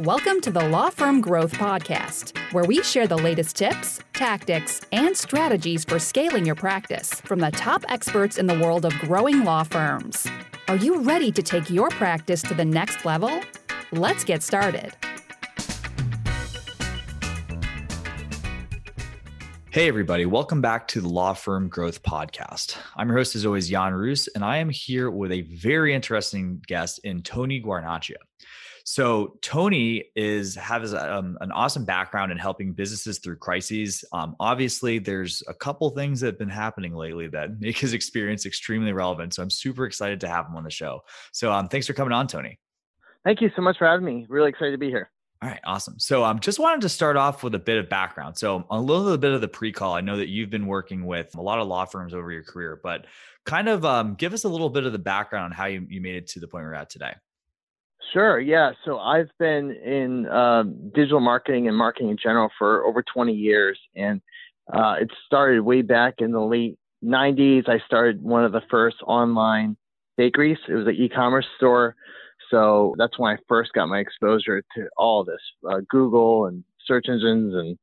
Welcome to the Law Firm Growth Podcast, where we share the latest tips, tactics, and strategies for scaling your practice from the top experts in the world of growing law firms. Are you ready to take your practice to the next level? Let's get started. Hey, everybody. Welcome back to the Law Firm Growth Podcast. I'm your host, as always, Jan Roos, and I am here with a very interesting guest in Tony Guarnaccia. So Tony is has um, an awesome background in helping businesses through crises. Um, obviously, there's a couple things that have been happening lately that make his experience extremely relevant. So I'm super excited to have him on the show. So um, thanks for coming on, Tony. Thank you so much for having me. Really excited to be here. All right, awesome. So I um, just wanted to start off with a bit of background. So a little bit of the pre-call. I know that you've been working with a lot of law firms over your career, but kind of um, give us a little bit of the background on how you, you made it to the point we're at today. Sure. Yeah. So I've been in uh, digital marketing and marketing in general for over 20 years, and uh, it started way back in the late 90s. I started one of the first online bakeries. It was an e-commerce store so that's when I first got my exposure to all this uh, Google and search engines and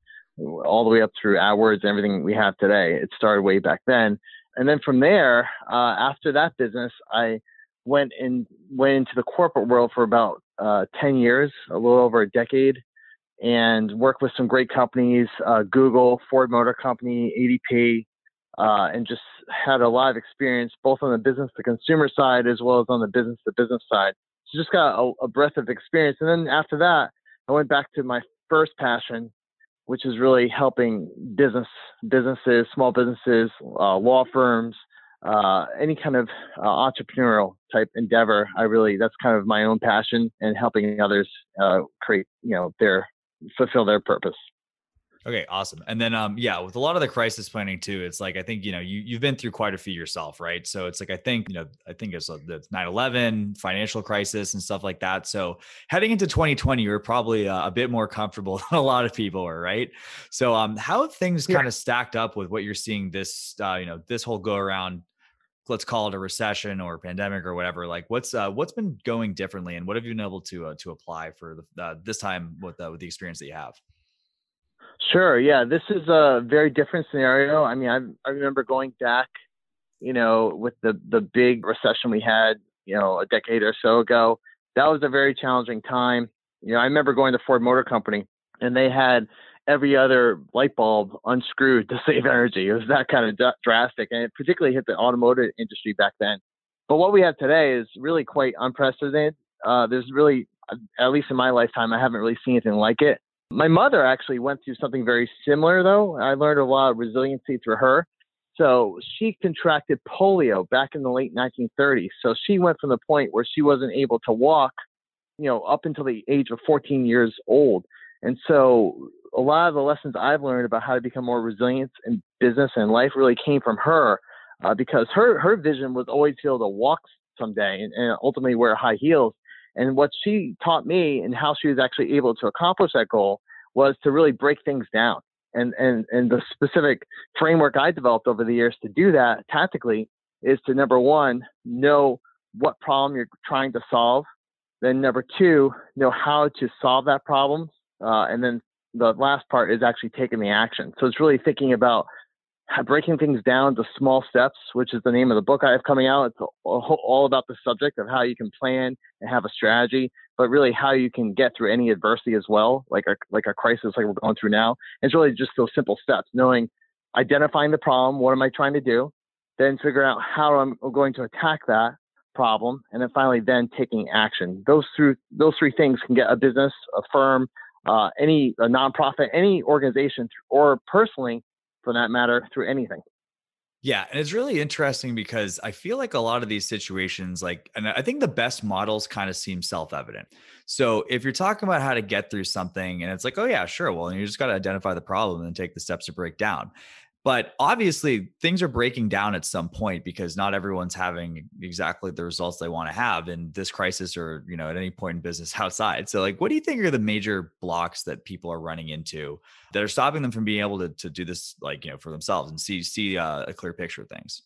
all the way up through AdWords and everything we have today. It started way back then. And then from there, uh, after that business, I went in went into the corporate world for about uh, 10 years, a little over a decade, and worked with some great companies, uh, Google, Ford Motor Company, ADP, uh, and just had a lot of experience both on the business to consumer side as well as on the business to business side So just got a, a breadth of experience. And then after that, I went back to my first passion, which is really helping business businesses, small businesses, uh, law firms, uh, any kind of uh, entrepreneurial type endeavor. I really that's kind of my own passion and helping others uh, create, you know, their fulfill their purpose. Okay, awesome. And then um yeah, with a lot of the crisis planning too, it's like I think, you know, you you've been through quite a few yourself, right? So it's like I think, you know, I think it's the 9/11 financial crisis and stuff like that. So heading into 2020, you're probably uh, a bit more comfortable than a lot of people are, right? So um how have things yeah. kind of stacked up with what you're seeing this uh, you know, this whole go around let's call it a recession or a pandemic or whatever like what's uh, what's been going differently and what have you been able to uh, to apply for the, uh, this time with uh, with the experience that you have Sure. Yeah, this is a very different scenario. I mean, I, I remember going back, you know, with the the big recession we had, you know, a decade or so ago. That was a very challenging time. You know, I remember going to Ford Motor Company, and they had every other light bulb unscrewed to save energy. It was that kind of d- drastic, and it particularly hit the automotive industry back then. But what we have today is really quite unprecedented. Uh, there's really, at least in my lifetime, I haven't really seen anything like it. My mother actually went through something very similar, though. I learned a lot of resiliency through her. So she contracted polio back in the late 1930s. So she went from the point where she wasn't able to walk, you know, up until the age of 14 years old. And so a lot of the lessons I've learned about how to become more resilient in business and life really came from her uh, because her, her vision was always to be able to walk someday and, and ultimately wear high heels. And what she taught me and how she was actually able to accomplish that goal was to really break things down. And, and, and the specific framework I developed over the years to do that tactically is to number one, know what problem you're trying to solve. Then number two, know how to solve that problem. Uh, and then the last part is actually taking the action. So it's really thinking about breaking things down to small steps, which is the name of the book I have coming out. It's all about the subject of how you can plan and have a strategy, but really how you can get through any adversity as well, like a like a crisis like we're going through now. It's really just those simple steps, knowing, identifying the problem, what am I trying to do, then figure out how I'm going to attack that problem, and then finally then taking action. Those through those three things can get a business, a firm, uh, any a nonprofit, any organization, or personally for that matter, through anything. Yeah, and it's really interesting because I feel like a lot of these situations, like, and I think the best models kind of seem self-evident. So if you're talking about how to get through something, and it's like, oh yeah, sure, well, you just got to identify the problem and take the steps to break down. But obviously, things are breaking down at some point because not everyone's having exactly the results they want to have in this crisis or you know at any point in business outside. So, like, what do you think are the major blocks that people are running into that are stopping them from being able to to do this, like you know, for themselves and see see uh, a clear picture of things?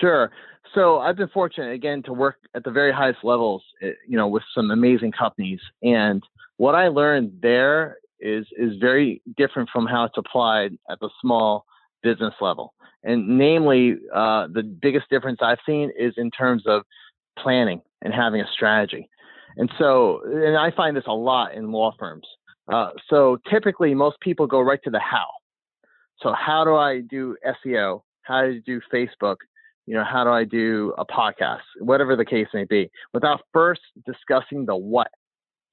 Sure. So I've been fortunate again to work at the very highest levels, eh, you know, with some amazing companies, and what I learned there is is very different from how it's applied at the small business level. And namely, uh, the biggest difference I've seen is in terms of planning and having a strategy. And so, and I find this a lot in law firms. Uh, so typically, most people go right to the how. So how do I do SEO? How do I do Facebook? You know, how do I do a podcast? Whatever the case may be, without first discussing the what.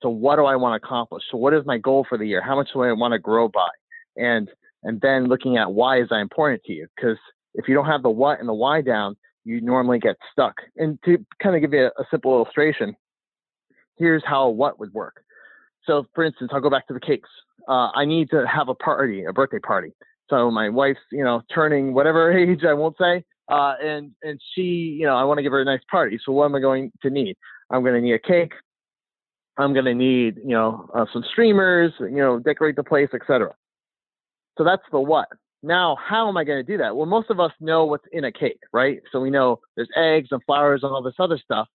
So what do I want to accomplish? So what is my goal for the year? How much do I want to grow by? And and then looking at why is that important to you? Because if you don't have the what and the why down, you normally get stuck. And to kind of give you a, a simple illustration, here's how what would work. So, for instance, I'll go back to the cakes. Uh, I need to have a party, a birthday party. So my wife's, you know, turning whatever age I won't say, uh, and and she, you know, I want to give her a nice party. So what am I going to need? I'm going to need a cake. I'm going to need, you know, uh, some streamers, you know, decorate the place, etc. So that's the what. Now, how am I going to do that? Well, most of us know what's in a cake, right? So we know there's eggs and flowers and all this other stuff.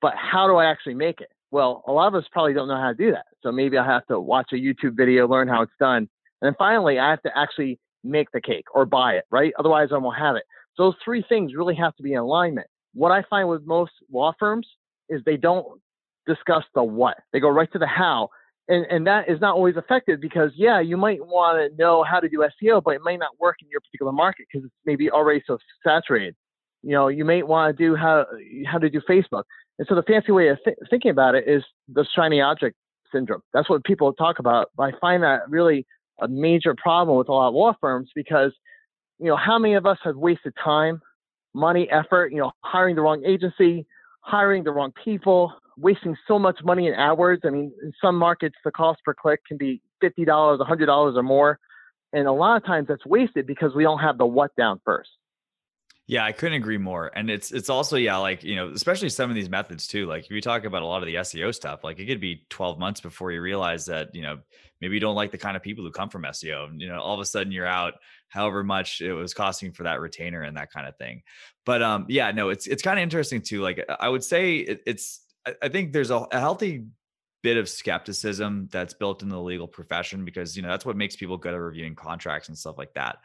But how do I actually make it? Well, a lot of us probably don't know how to do that. So maybe I have to watch a YouTube video, learn how it's done. And then finally, I have to actually make the cake or buy it, right? Otherwise, I won't have it. So those three things really have to be in alignment. What I find with most law firms is they don't discuss the what. They go right to the how. And, and that is not always effective because, yeah, you might want to know how to do SEO, but it might not work in your particular market because it's maybe already so saturated. You know, you may want to do how, how to do Facebook. And so the fancy way of th- thinking about it is the shiny object syndrome. That's what people talk about. But I find that really a major problem with a lot of law firms because, you know, how many of us have wasted time, money, effort, you know, hiring the wrong agency, hiring the wrong people, wasting so much money in hours. I mean, in some markets, the cost per click can be $50, $100 or more. And a lot of times that's wasted because we don't have the what down first. Yeah, I couldn't agree more. And it's it's also yeah, like you know, especially some of these methods too. Like if you talk about a lot of the SEO stuff, like it could be 12 months before you realize that you know maybe you don't like the kind of people who come from SEO. And, you know, all of a sudden you're out however much it was costing for that retainer and that kind of thing. But um, yeah, no, it's it's kind of interesting too. Like I would say it, it's I think there's a, a healthy bit of skepticism that's built in the legal profession because you know that's what makes people good at reviewing contracts and stuff like that.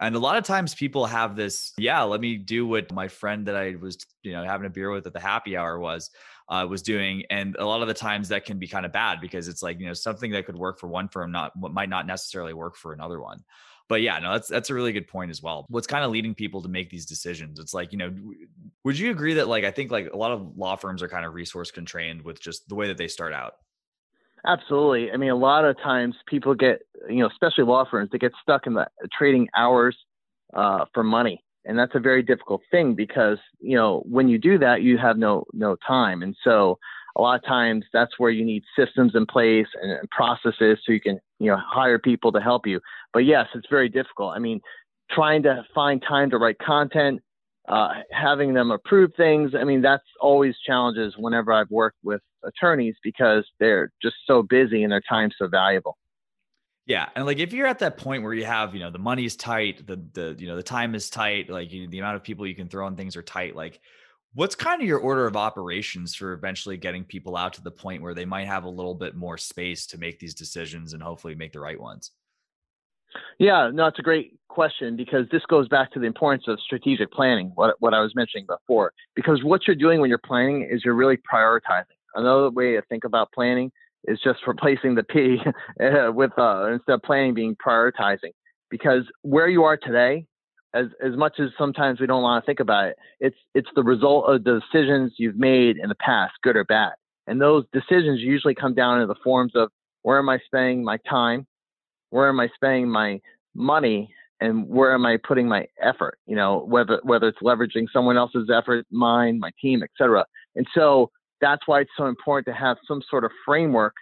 And a lot of times people have this, yeah, let me do what my friend that I was, you know, having a beer with at the happy hour was uh, was doing. And a lot of the times that can be kind of bad because it's like, you know, something that could work for one firm, not might not necessarily work for another one. But yeah, no, that's that's a really good point as well. What's kind of leading people to make these decisions? It's like, you know, would you agree that like I think like a lot of law firms are kind of resource constrained with just the way that they start out? Absolutely. I mean, a lot of times people get, you know, especially law firms, they get stuck in the trading hours uh, for money, and that's a very difficult thing because you know when you do that, you have no no time, and so a lot of times that's where you need systems in place and, processes so you can you know hire people to help you. But yes, it's very difficult. I mean, trying to find time to write content, uh, having them approve things. I mean, that's always challenges whenever I've worked with attorneys because they're just so busy and their time's so valuable. Yeah, and like if you're at that point where you have, you know, the money's tight, the the you know the time is tight, like you, the amount of people you can throw on things are tight. Like, what's kind of your order of operations for eventually getting people out to the point where they might have a little bit more space to make these decisions and hopefully make the right ones? Yeah, no, it's a great question because this goes back to the importance of strategic planning, what, what I was mentioning before. Because what you're doing when you're planning is you're really prioritizing. Another way to think about planning is just replacing the P uh, with uh, instead of planning being prioritizing. Because where you are today, as as much as sometimes we don't want to think about it, it's it's the result of the decisions you've made in the past, good or bad. And those decisions usually come down in the forms of where am I spending my time, where am I spending my money, and where am I putting my effort? You know, whether whether it's leveraging someone else's effort, mine, my team, etc. And so that's why it's so important to have some sort of framework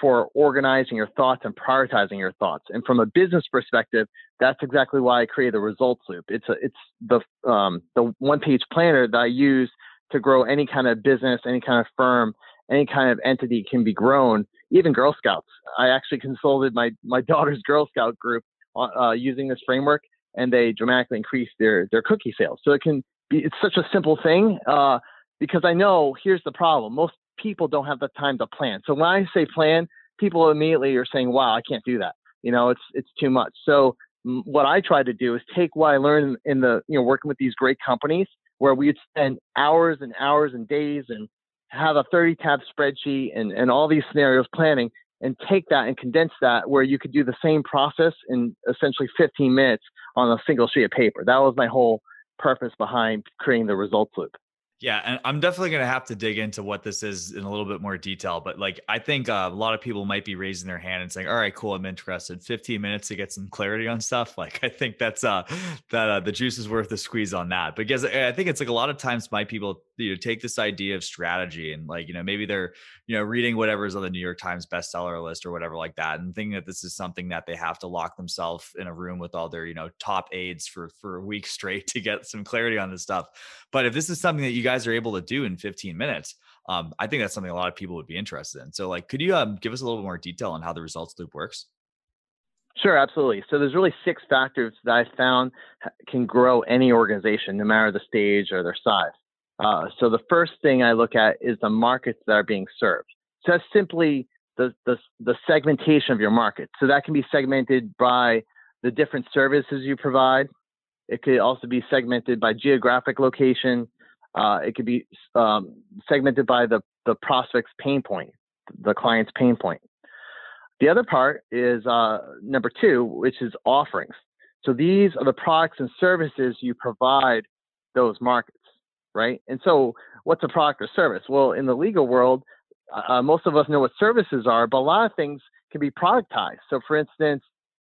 for organizing your thoughts and prioritizing your thoughts. And from a business perspective, that's exactly why I create the results loop. It's a, it's the um, the one page planner that I use to grow any kind of business, any kind of firm, any kind of entity can be grown. Even Girl Scouts. I actually consulted my my daughter's Girl Scout group uh, using this framework, and they dramatically increased their their cookie sales. So it can be it's such a simple thing. Uh, because I know here's the problem. Most people don't have the time to plan. So when I say plan, people immediately are saying, "Wow, I can't do that." You know, it's it's too much. So what I try to do is take what I learned in the you know working with these great companies where we'd spend hours and hours and days and have a 30 tab spreadsheet and, and all these scenarios planning and take that and condense that where you could do the same process in essentially 15 minutes on a single sheet of paper. That was my whole purpose behind creating the results loop. Yeah, and I'm definitely going to have to dig into what this is in a little bit more detail. But like, I think uh, a lot of people might be raising their hand and saying, "All right, cool, I'm interested." 15 minutes to get some clarity on stuff. Like, I think that's uh that uh, the juice is worth the squeeze on that. Because I think it's like a lot of times my people you know take this idea of strategy and like you know maybe they're you know reading whatever's on the New York Times bestseller list or whatever like that, and thinking that this is something that they have to lock themselves in a room with all their you know top aides for for a week straight to get some clarity on this stuff. But if this is something that you guys are able to do in 15 minutes, um, I think that's something a lot of people would be interested in. So, like, could you um, give us a little bit more detail on how the results loop works? Sure, absolutely. So there's really six factors that I found can grow any organization, no matter the stage or their size. Uh, so the first thing I look at is the markets that are being served. So that's simply the, the, the segmentation of your market. So that can be segmented by the different services you provide, it could also be segmented by geographic location. Uh, it could be um, segmented by the, the prospect's pain point, the client's pain point. The other part is uh, number two, which is offerings. So these are the products and services you provide those markets, right? And so, what's a product or service? Well, in the legal world, uh, most of us know what services are, but a lot of things can be productized. So, for instance,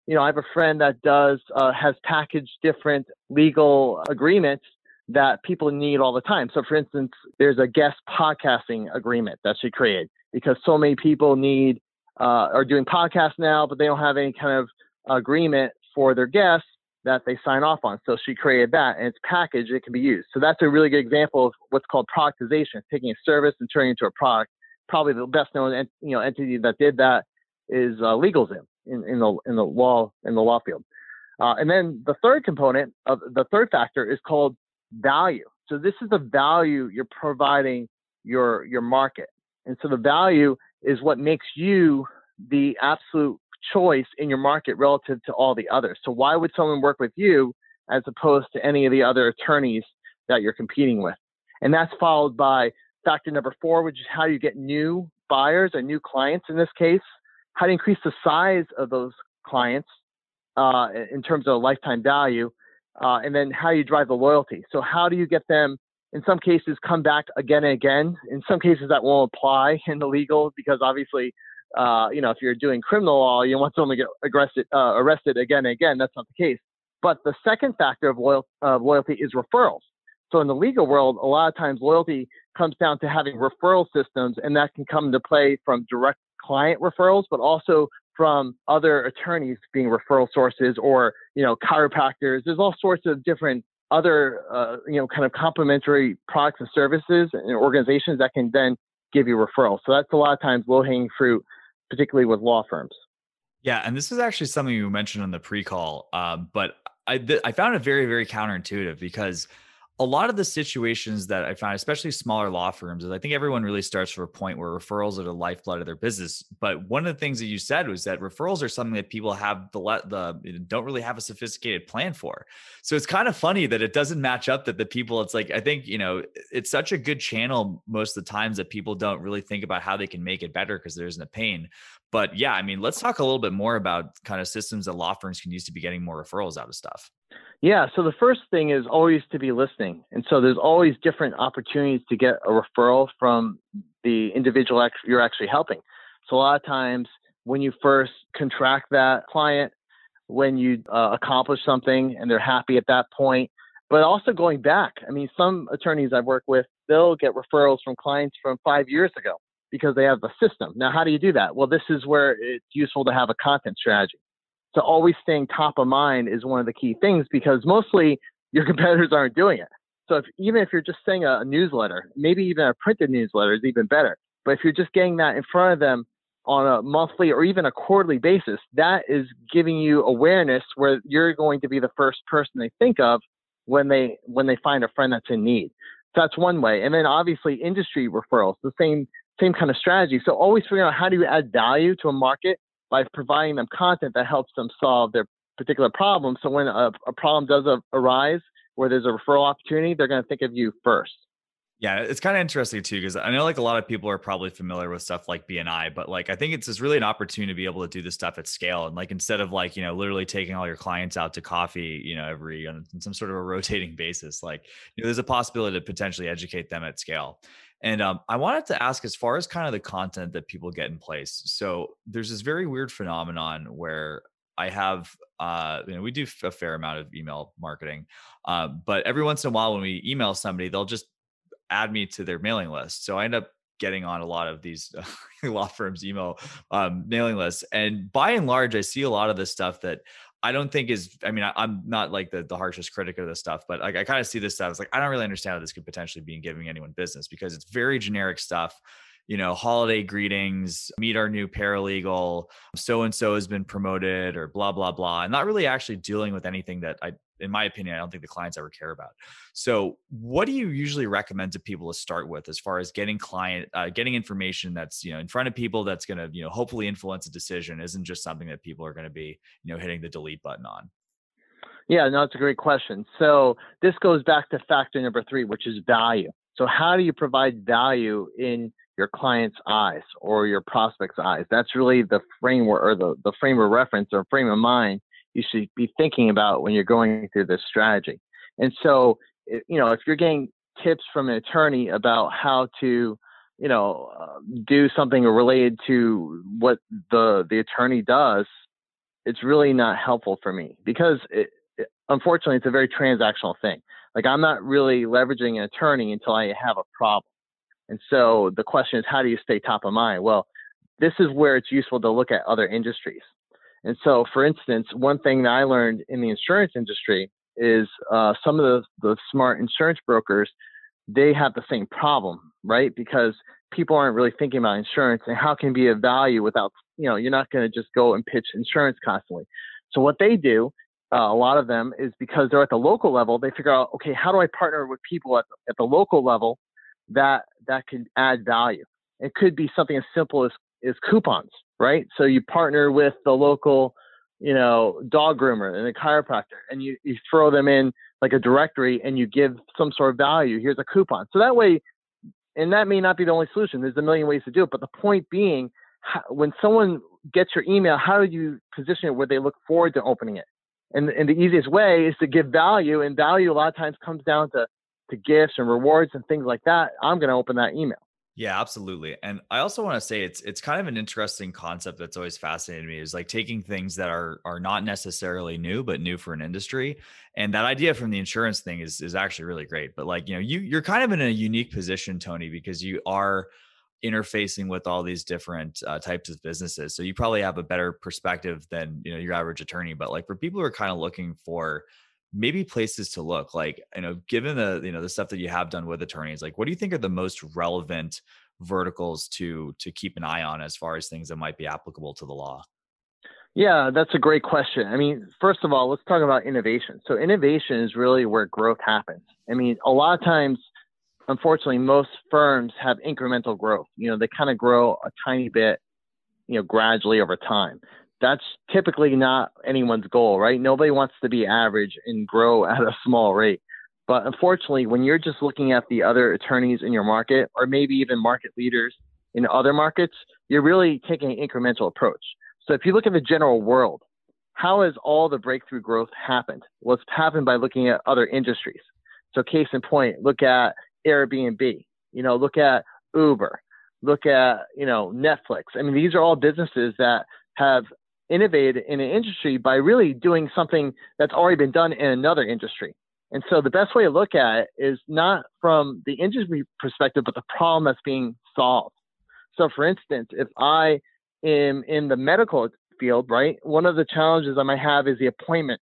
you know, I have a friend that does uh, has packaged different legal agreements that people need all the time. So, for instance, there's a guest podcasting agreement that she created because so many people need uh, are doing podcasts now, but they don't have any kind of agreement for their guests that they sign off on. So she created that, and it's packaged; it can be used. So that's a really good example of what's called productization, taking a service and turning it into a product. Probably the best known you know entity that did that is uh, LegalZoom in, in the in the law in the law field. Uh, and then the third component of the third factor is called value. So this is the value you're providing your your market. And so the value is what makes you the absolute choice in your market relative to all the others. So why would someone work with you as opposed to any of the other attorneys that you're competing with? And that's followed by factor number four, which is how you get new buyers and new clients in this case how to increase the size of those clients uh, in terms of lifetime value, uh, and then how you drive the loyalty. So how do you get them? In some cases, come back again and again. In some cases, that won't apply in the legal because obviously, uh, you know, if you're doing criminal law, you want someone to get aggressive, uh, arrested again and again. That's not the case. But the second factor of loyal, loyalty is referrals. So in the legal world, a lot of times loyalty comes down to having referral systems, and that can come into play from direct client referrals, but also from other attorneys being referral sources or, you know, chiropractors. There's all sorts of different other, uh, you know, kind of complementary products and services and organizations that can then give you referrals. So that's a lot of times low hanging fruit, particularly with law firms. Yeah, and this is actually something you mentioned on the pre-call, um, but I th- I found it very very counterintuitive because a lot of the situations that I found, especially smaller law firms, is I think everyone really starts from a point where referrals are the lifeblood of their business. But one of the things that you said was that referrals are something that people have the the don't really have a sophisticated plan for. So it's kind of funny that it doesn't match up that the people. It's like I think you know it's such a good channel most of the times that people don't really think about how they can make it better because there isn't a pain. But yeah, I mean, let's talk a little bit more about kind of systems that law firms can use to be getting more referrals out of stuff. Yeah. So the first thing is always to be listening. And so there's always different opportunities to get a referral from the individual you're actually helping. So a lot of times when you first contract that client, when you uh, accomplish something and they're happy at that point, but also going back. I mean, some attorneys I've worked with, they'll get referrals from clients from five years ago because they have a system. Now, how do you do that? Well, this is where it's useful to have a content strategy. So always staying top of mind is one of the key things because mostly your competitors aren't doing it. So if, even if you're just saying a, a newsletter, maybe even a printed newsletter is even better. But if you're just getting that in front of them on a monthly or even a quarterly basis, that is giving you awareness where you're going to be the first person they think of when they when they find a friend that's in need. So that's one way. And then obviously industry referrals, the same same kind of strategy. So always figuring out how do you add value to a market by providing them content that helps them solve their particular problem. So when a, a problem does arise where there's a referral opportunity, they're going to think of you first. Yeah, it's kind of interesting too because I know like a lot of people are probably familiar with stuff like BNI, but like I think it's just really an opportunity to be able to do this stuff at scale and like instead of like you know literally taking all your clients out to coffee, you know, every on some sort of a rotating basis, like you know, there's a possibility to potentially educate them at scale. And um, I wanted to ask as far as kind of the content that people get in place. So there's this very weird phenomenon where I have, uh, you know, we do a fair amount of email marketing, uh, but every once in a while when we email somebody, they'll just add me to their mailing list. So I end up getting on a lot of these law firms email um, mailing lists and by and large i see a lot of this stuff that i don't think is i mean I, am not like the, the harshest critic of this stuff but like i kind of see this stuff it's like i don't really understand how this could potentially be in giving anyone business because it's very generic stuff you know, holiday greetings, meet our new paralegal, so and so has been promoted, or blah, blah, blah. And not really actually dealing with anything that I, in my opinion, I don't think the clients ever care about. So, what do you usually recommend to people to start with as far as getting client, uh, getting information that's, you know, in front of people that's going to, you know, hopefully influence a decision isn't just something that people are going to be, you know, hitting the delete button on? Yeah, no, it's a great question. So, this goes back to factor number three, which is value. So, how do you provide value in your client's eyes or your prospect's eyes. That's really the framework or the, the frame of reference or frame of mind you should be thinking about when you're going through this strategy. And so, you know, if you're getting tips from an attorney about how to, you know, uh, do something related to what the the attorney does, it's really not helpful for me because it, it, unfortunately it's a very transactional thing. Like I'm not really leveraging an attorney until I have a problem. And so the question is, how do you stay top of mind? Well, this is where it's useful to look at other industries. And so, for instance, one thing that I learned in the insurance industry is uh, some of the, the smart insurance brokers, they have the same problem, right? Because people aren't really thinking about insurance and how can be of value without, you know, you're not going to just go and pitch insurance constantly. So what they do, uh, a lot of them is because they're at the local level, they figure out, okay, how do I partner with people at the, at the local level that that can add value. It could be something as simple as as coupons, right? So you partner with the local, you know, dog groomer and a chiropractor, and you you throw them in like a directory, and you give some sort of value. Here's a coupon. So that way, and that may not be the only solution. There's a million ways to do it, but the point being, when someone gets your email, how do you position it where they look forward to opening it? And, and the easiest way is to give value, and value a lot of times comes down to to gifts and rewards and things like that, I'm going to open that email. Yeah, absolutely. And I also want to say it's it's kind of an interesting concept that's always fascinated me is like taking things that are are not necessarily new but new for an industry. And that idea from the insurance thing is is actually really great. But like, you know, you you're kind of in a unique position Tony because you are interfacing with all these different uh, types of businesses. So you probably have a better perspective than, you know, your average attorney, but like for people who are kind of looking for maybe places to look like you know given the you know the stuff that you have done with attorneys like what do you think are the most relevant verticals to to keep an eye on as far as things that might be applicable to the law? Yeah that's a great question. I mean first of all let's talk about innovation. So innovation is really where growth happens. I mean a lot of times unfortunately most firms have incremental growth. You know they kind of grow a tiny bit you know gradually over time that's typically not anyone's goal, right? Nobody wants to be average and grow at a small rate. But unfortunately, when you're just looking at the other attorneys in your market, or maybe even market leaders in other markets, you're really taking an incremental approach. So if you look at the general world, how has all the breakthrough growth happened? Well, it's happened by looking at other industries. So case in point, look at Airbnb, you know, look at Uber, look at, you know, Netflix. I mean, these are all businesses that have innovate in an industry by really doing something that's already been done in another industry. And so the best way to look at it is not from the industry perspective, but the problem that's being solved. So, for instance, if I am in the medical field, right, one of the challenges I might have is the appointment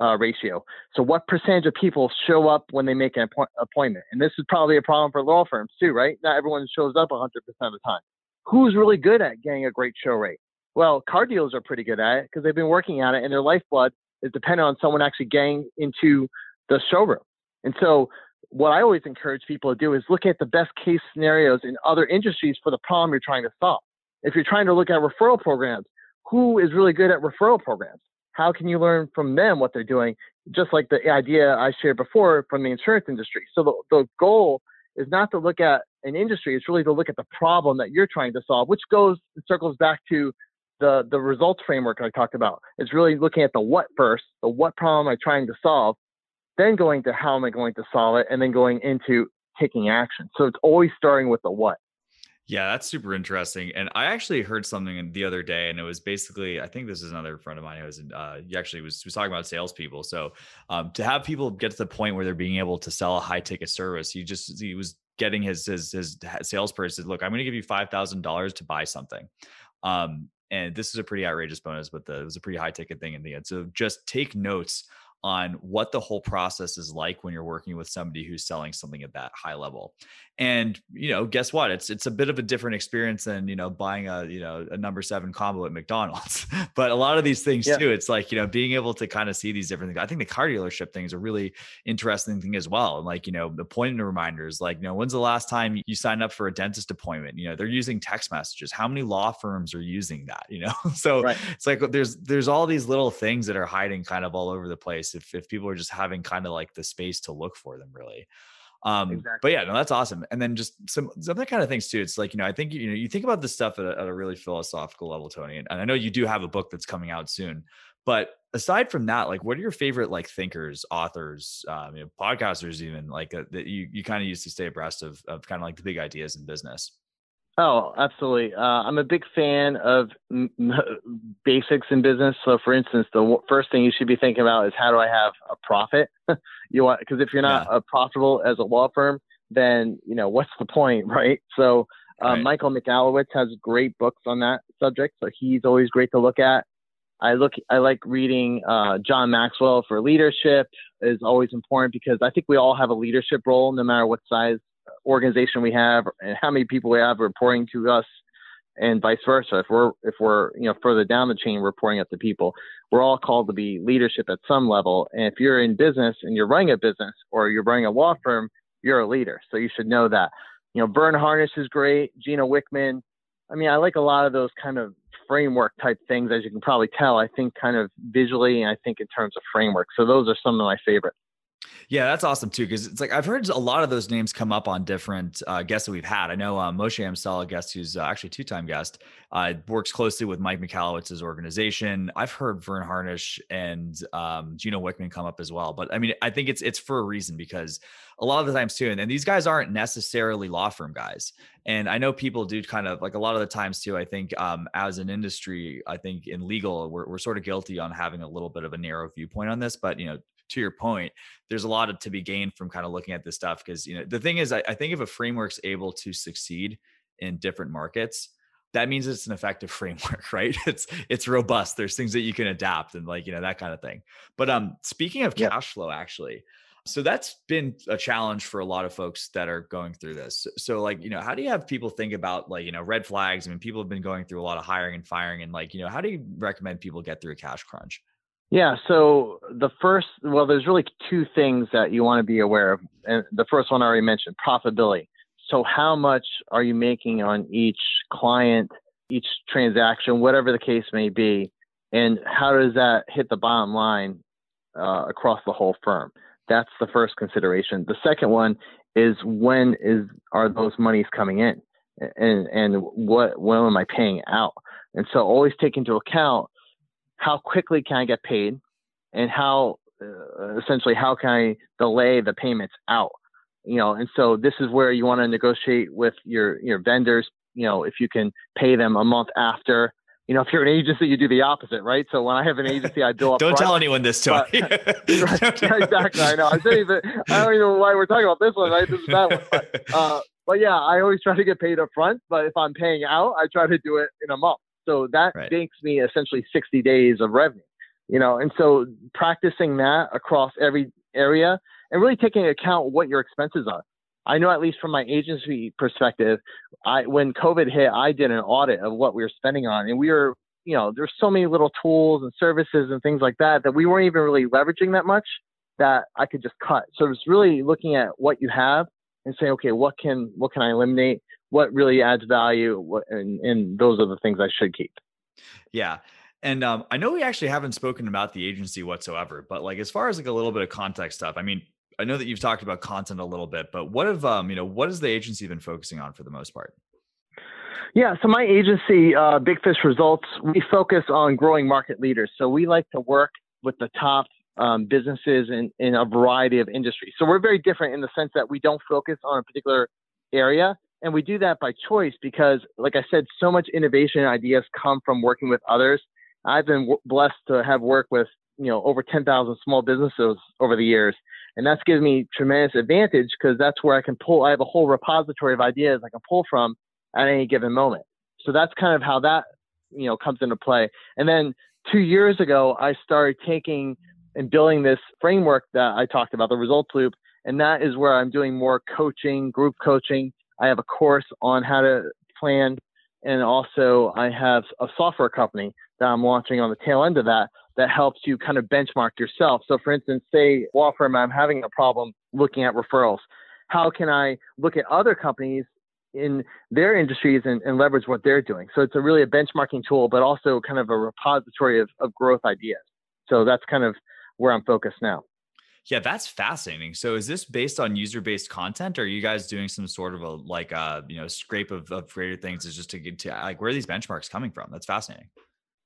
uh, ratio. So, what percentage of people show up when they make an appointment? And this is probably a problem for law firms too, right? Not everyone shows up 100% of the time. Who's really good at getting a great show rate? Well, car dealers are pretty good at it because they've been working at it, and their lifeblood is dependent on someone actually getting into the showroom. And so, what I always encourage people to do is look at the best case scenarios in other industries for the problem you're trying to solve. If you're trying to look at referral programs, who is really good at referral programs? How can you learn from them what they're doing? Just like the idea I shared before from the insurance industry. So the, the goal is not to look at an industry, it's really to look at the problem that you're trying to solve, which goes circles back to the the results framework I talked about. It's really looking at the what first, the what problem am I trying to solve, then going to how am I going to solve it, and then going into taking action. So it's always starting with the what. Yeah, that's super interesting. And I actually heard something the other day, and it was basically, I think this is another friend of mine who was, uh, he actually was, was talking about salespeople. So um, to have people get to the point where they're being able to sell a high ticket service, he just, he was getting his, his, his salesperson, look, I'm going to give you $5,000 to buy something. Um, and this is a pretty outrageous bonus, but the, it was a pretty high ticket thing in the end. So just take notes on what the whole process is like when you're working with somebody who's selling something at that high level. And you know, guess what? It's it's a bit of a different experience than you know buying a you know a number seven combo at McDonald's. but a lot of these things yeah. too, it's like you know being able to kind of see these different things. I think the car dealership thing is a really interesting thing as well. And like you know, the appointment reminders, like you know, when's the last time you signed up for a dentist appointment? You know, they're using text messages. How many law firms are using that? You know, so right. it's like there's there's all these little things that are hiding kind of all over the place if if people are just having kind of like the space to look for them really. Um, exactly. but yeah, no, that's awesome. And then just some, some other kind of things too. It's like, you know, I think, you know, you think about this stuff at a, at a really philosophical level, Tony, and, and I know you do have a book that's coming out soon, but aside from that, like, what are your favorite like thinkers, authors, um, you know, podcasters, even like uh, that you, you kind of used to stay abreast of, of kind of like the big ideas in business? Oh, absolutely. Uh, I'm a big fan of m- m- basics in business. So, for instance, the w- first thing you should be thinking about is how do I have a profit? you want because if you're not yeah. profitable as a law firm, then you know what's the point, right? So, uh, right. Michael Michalowicz has great books on that subject. So he's always great to look at. I look, I like reading uh, John Maxwell for leadership is always important because I think we all have a leadership role, no matter what size organization we have and how many people we have reporting to us and vice versa. If we're if we're you know further down the chain reporting up to people, we're all called to be leadership at some level. And if you're in business and you're running a business or you're running a law firm, you're a leader. So you should know that. You know, Verne Harnish is great. Gino Wickman. I mean, I like a lot of those kind of framework type things, as you can probably tell. I think kind of visually, and I think in terms of framework. So those are some of my favorites. Yeah, that's awesome too. Cause it's like I've heard a lot of those names come up on different uh, guests that we've had. I know uh, Moshe Amsel, a guest who's uh, actually two time guest, uh, works closely with Mike Michalowicz's organization. I've heard Verne Harnish and um, Gino Wickman come up as well. But I mean, I think it's it's for a reason because a lot of the times too, and, and these guys aren't necessarily law firm guys. And I know people do kind of like a lot of the times too. I think um, as an industry, I think in legal, we're, we're sort of guilty on having a little bit of a narrow viewpoint on this. But you know, to your point, there's a lot of, to be gained from kind of looking at this stuff. Because you know, the thing is, I, I think if a framework's able to succeed in different markets, that means it's an effective framework, right? It's it's robust. There's things that you can adapt and like you know that kind of thing. But um, speaking of cash flow, actually, so that's been a challenge for a lot of folks that are going through this. So, like, you know, how do you have people think about like, you know, red flags? I mean, people have been going through a lot of hiring and firing, and like, you know, how do you recommend people get through a cash crunch? Yeah, so the first, well, there's really two things that you want to be aware of. And the first one I already mentioned profitability. So, how much are you making on each client, each transaction, whatever the case may be? And how does that hit the bottom line uh, across the whole firm? That's the first consideration. The second one is when is are those monies coming in, and and what when am I paying out? And so always take into account how quickly can I get paid, and how uh, essentially how can I delay the payments out. You know, and so this is where you want to negotiate with your your vendors. You know, if you can pay them a month after you know, if you're an agency, you do the opposite, right? So when I have an agency, I bill up. don't front, tell anyone this, Tony. But, right, yeah, exactly. I know. I, even, I don't even know why we're talking about this one, right? This is that one. But, uh, but yeah, I always try to get paid up front. But if I'm paying out, I try to do it in a month. So that right. makes me essentially 60 days of revenue, you know. And so practicing that across every area and really taking account what your expenses are. I know at least from my agency perspective, I when COVID hit, I did an audit of what we were spending on, and we were, you know, there's so many little tools and services and things like that that we weren't even really leveraging that much. that I could just cut. So it's really looking at what you have and saying, okay, what can what can I eliminate? What really adds value? What, and, and those are the things I should keep. Yeah. And um, I know we actually haven't spoken about the agency whatsoever, but like as far as like a little bit of context stuff, I mean, I know that you've talked about content a little bit, but what have um, you know, what has the agency been focusing on for the most part? Yeah, so my agency, uh, Big Fish Results, we focus on growing market leaders. So we like to work with the top um, businesses in, in a variety of industries. So we're very different in the sense that we don't focus on a particular area. And we do that by choice because, like I said, so much innovation and ideas come from working with others. I've been w- blessed to have worked with, you know, over 10,000 small businesses over the years. And that's given me tremendous advantage because that's where I can pull, I have a whole repository of ideas I can pull from at any given moment. So that's kind of how that, you know, comes into play. And then two years ago, I started taking and building this framework that I talked about, the results loop. And that is where I'm doing more coaching, group coaching. I have a course on how to plan. And also, I have a software company that I'm launching on the tail end of that that helps you kind of benchmark yourself. So, for instance, say law firm, I'm having a problem looking at referrals. How can I look at other companies in their industries and, and, leverage what they're doing? So, it's a really a benchmarking tool, but also kind of a repository of, of growth ideas. So, that's kind of where I'm focused now. Yeah, that's fascinating. So is this based on user-based content or are you guys doing some sort of a like a uh, you know scrape of, of greater things is just to get to like where are these benchmarks coming from? That's fascinating.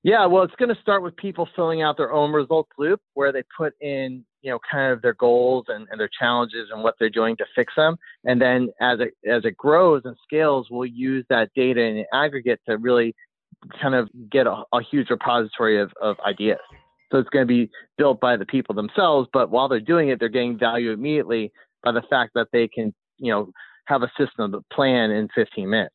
Yeah, well, it's going to start with people filling out their own results loop where they put in, you know, kind of their goals and, and their challenges and what they're doing to fix them. And then as it as it grows and scales, we'll use that data in aggregate to really kind of get a, a huge repository of, of ideas. So it's going to be built by the people themselves, but while they're doing it, they're getting value immediately by the fact that they can, you know, have a system to plan in 15 minutes.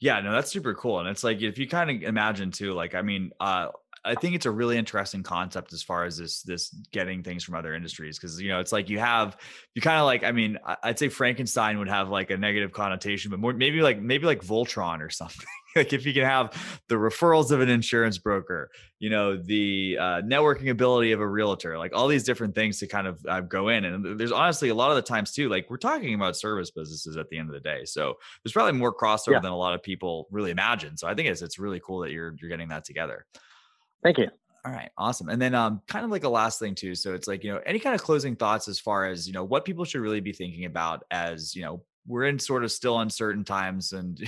Yeah, no, that's super cool. And it's like if you kind of imagine too, like I mean, uh I think it's a really interesting concept as far as this this getting things from other industries because you know it's like you have you kind of like I mean I'd say Frankenstein would have like a negative connotation but more maybe like maybe like Voltron or something like if you can have the referrals of an insurance broker you know the uh, networking ability of a realtor like all these different things to kind of uh, go in and there's honestly a lot of the times too like we're talking about service businesses at the end of the day so there's probably more crossover yeah. than a lot of people really imagine so I think it's it's really cool that you're you're getting that together. Thank you. All right, awesome. And then um kind of like a last thing too. So it's like, you know, any kind of closing thoughts as far as, you know, what people should really be thinking about as, you know, we're in sort of still uncertain times and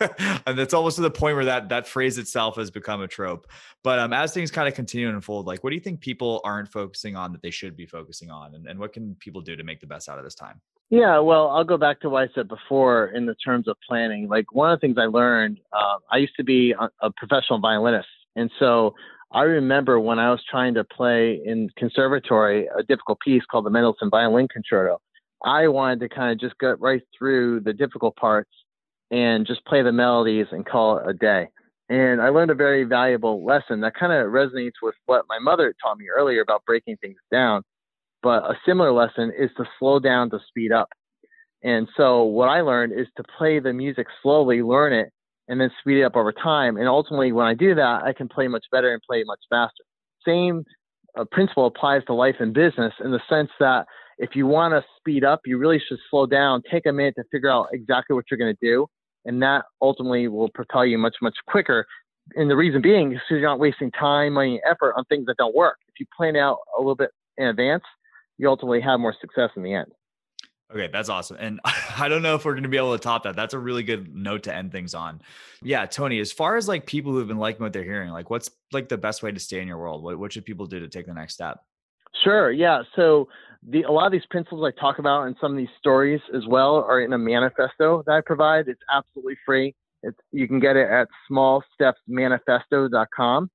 and it's almost to the point where that that phrase itself has become a trope. But um as things kind of continue to unfold, like what do you think people aren't focusing on that they should be focusing on? And, and what can people do to make the best out of this time? Yeah, well, I'll go back to what I said before in the terms of planning. Like one of the things I learned, uh, I used to be a professional violinist. And so I remember when I was trying to play in conservatory a difficult piece called the Mendelssohn Violin Concerto. I wanted to kind of just get right through the difficult parts and just play the melodies and call it a day. And I learned a very valuable lesson that kind of resonates with what my mother taught me earlier about breaking things down. But a similar lesson is to slow down to speed up. And so what I learned is to play the music slowly, learn it, and then speed it up over time. And ultimately, when I do that, I can play much better and play much faster. Same uh, principle applies to life and business in the sense that if you want to speed up, you really should slow down, take a minute to figure out exactly what you're going to do. And that ultimately will propel you much, much quicker. And the reason being is so you're not wasting time, money, effort on things that don't work. If you plan out a little bit in advance, you ultimately have more success in the end. Okay, that's awesome. And I don't know if we're going to be able to top that. That's a really good note to end things on. Yeah, Tony, as far as like people who've been liking what they're hearing, like what's like the best way to stay in your world? What, what should people do to take the next step? Sure. Yeah. So the, a lot of these principles I talk about and some of these stories as well are in a manifesto that I provide. It's absolutely free. It's, you can get it at smallstepsmanifesto.com.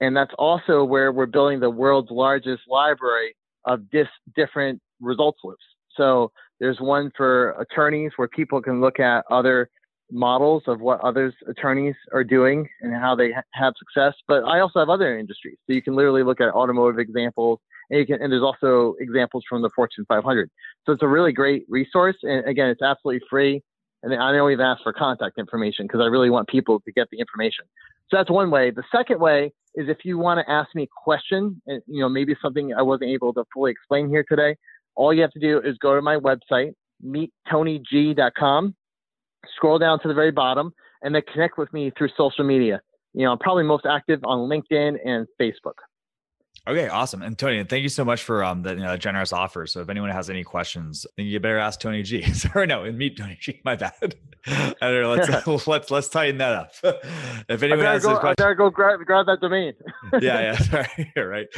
And that's also where we're building the world's largest library of dis, different results loops. So there's one for attorneys where people can look at other models of what others attorneys are doing and how they ha- have success. But I also have other industries, so you can literally look at automotive examples, and can and there's also examples from the Fortune 500. So it's a really great resource, and again, it's absolutely free. And I know we've asked for contact information because I really want people to get the information. So that's one way. The second way is if you want to ask me a question, and you know maybe something I wasn't able to fully explain here today. All you have to do is go to my website, meettonyg.com, scroll down to the very bottom, and then connect with me through social media. You know, I'm probably most active on LinkedIn and Facebook. Okay, awesome. And Tony, thank you so much for um the you know, generous offer. So if anyone has any questions, then you better ask Tony G. Sorry, no, and meet Tony G. My bad. I don't know. Let's let's let's tighten that up. if anyone has go, questions, I better go grab grab that domain. yeah, yeah. Sorry. right.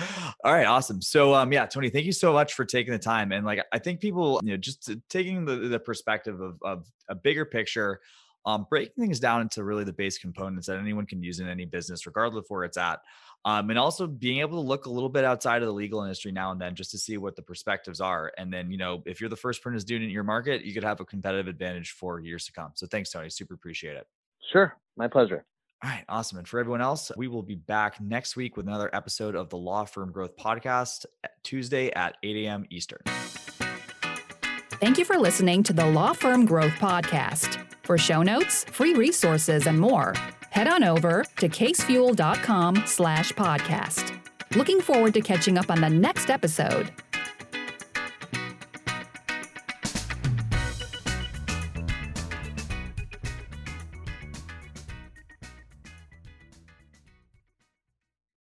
All right, awesome. So um yeah, Tony, thank you so much for taking the time. And like I think people, you know, just taking the the perspective of of a bigger picture um, breaking things down into really the base components that anyone can use in any business, regardless of where it's at. Um, and also being able to look a little bit outside of the legal industry now and then just to see what the perspectives are. And then, you know, if you're the first person doing it in your market, you could have a competitive advantage for years to come. So thanks, Tony. Super appreciate it. Sure. My pleasure. All right, awesome. And for everyone else, we will be back next week with another episode of the Law Firm Growth Podcast Tuesday at 8 a.m. Eastern. Thank you for listening to the Law Firm Growth Podcast. For show notes, free resources, and more, head on over to casefuel.com slash podcast. Looking forward to catching up on the next episode.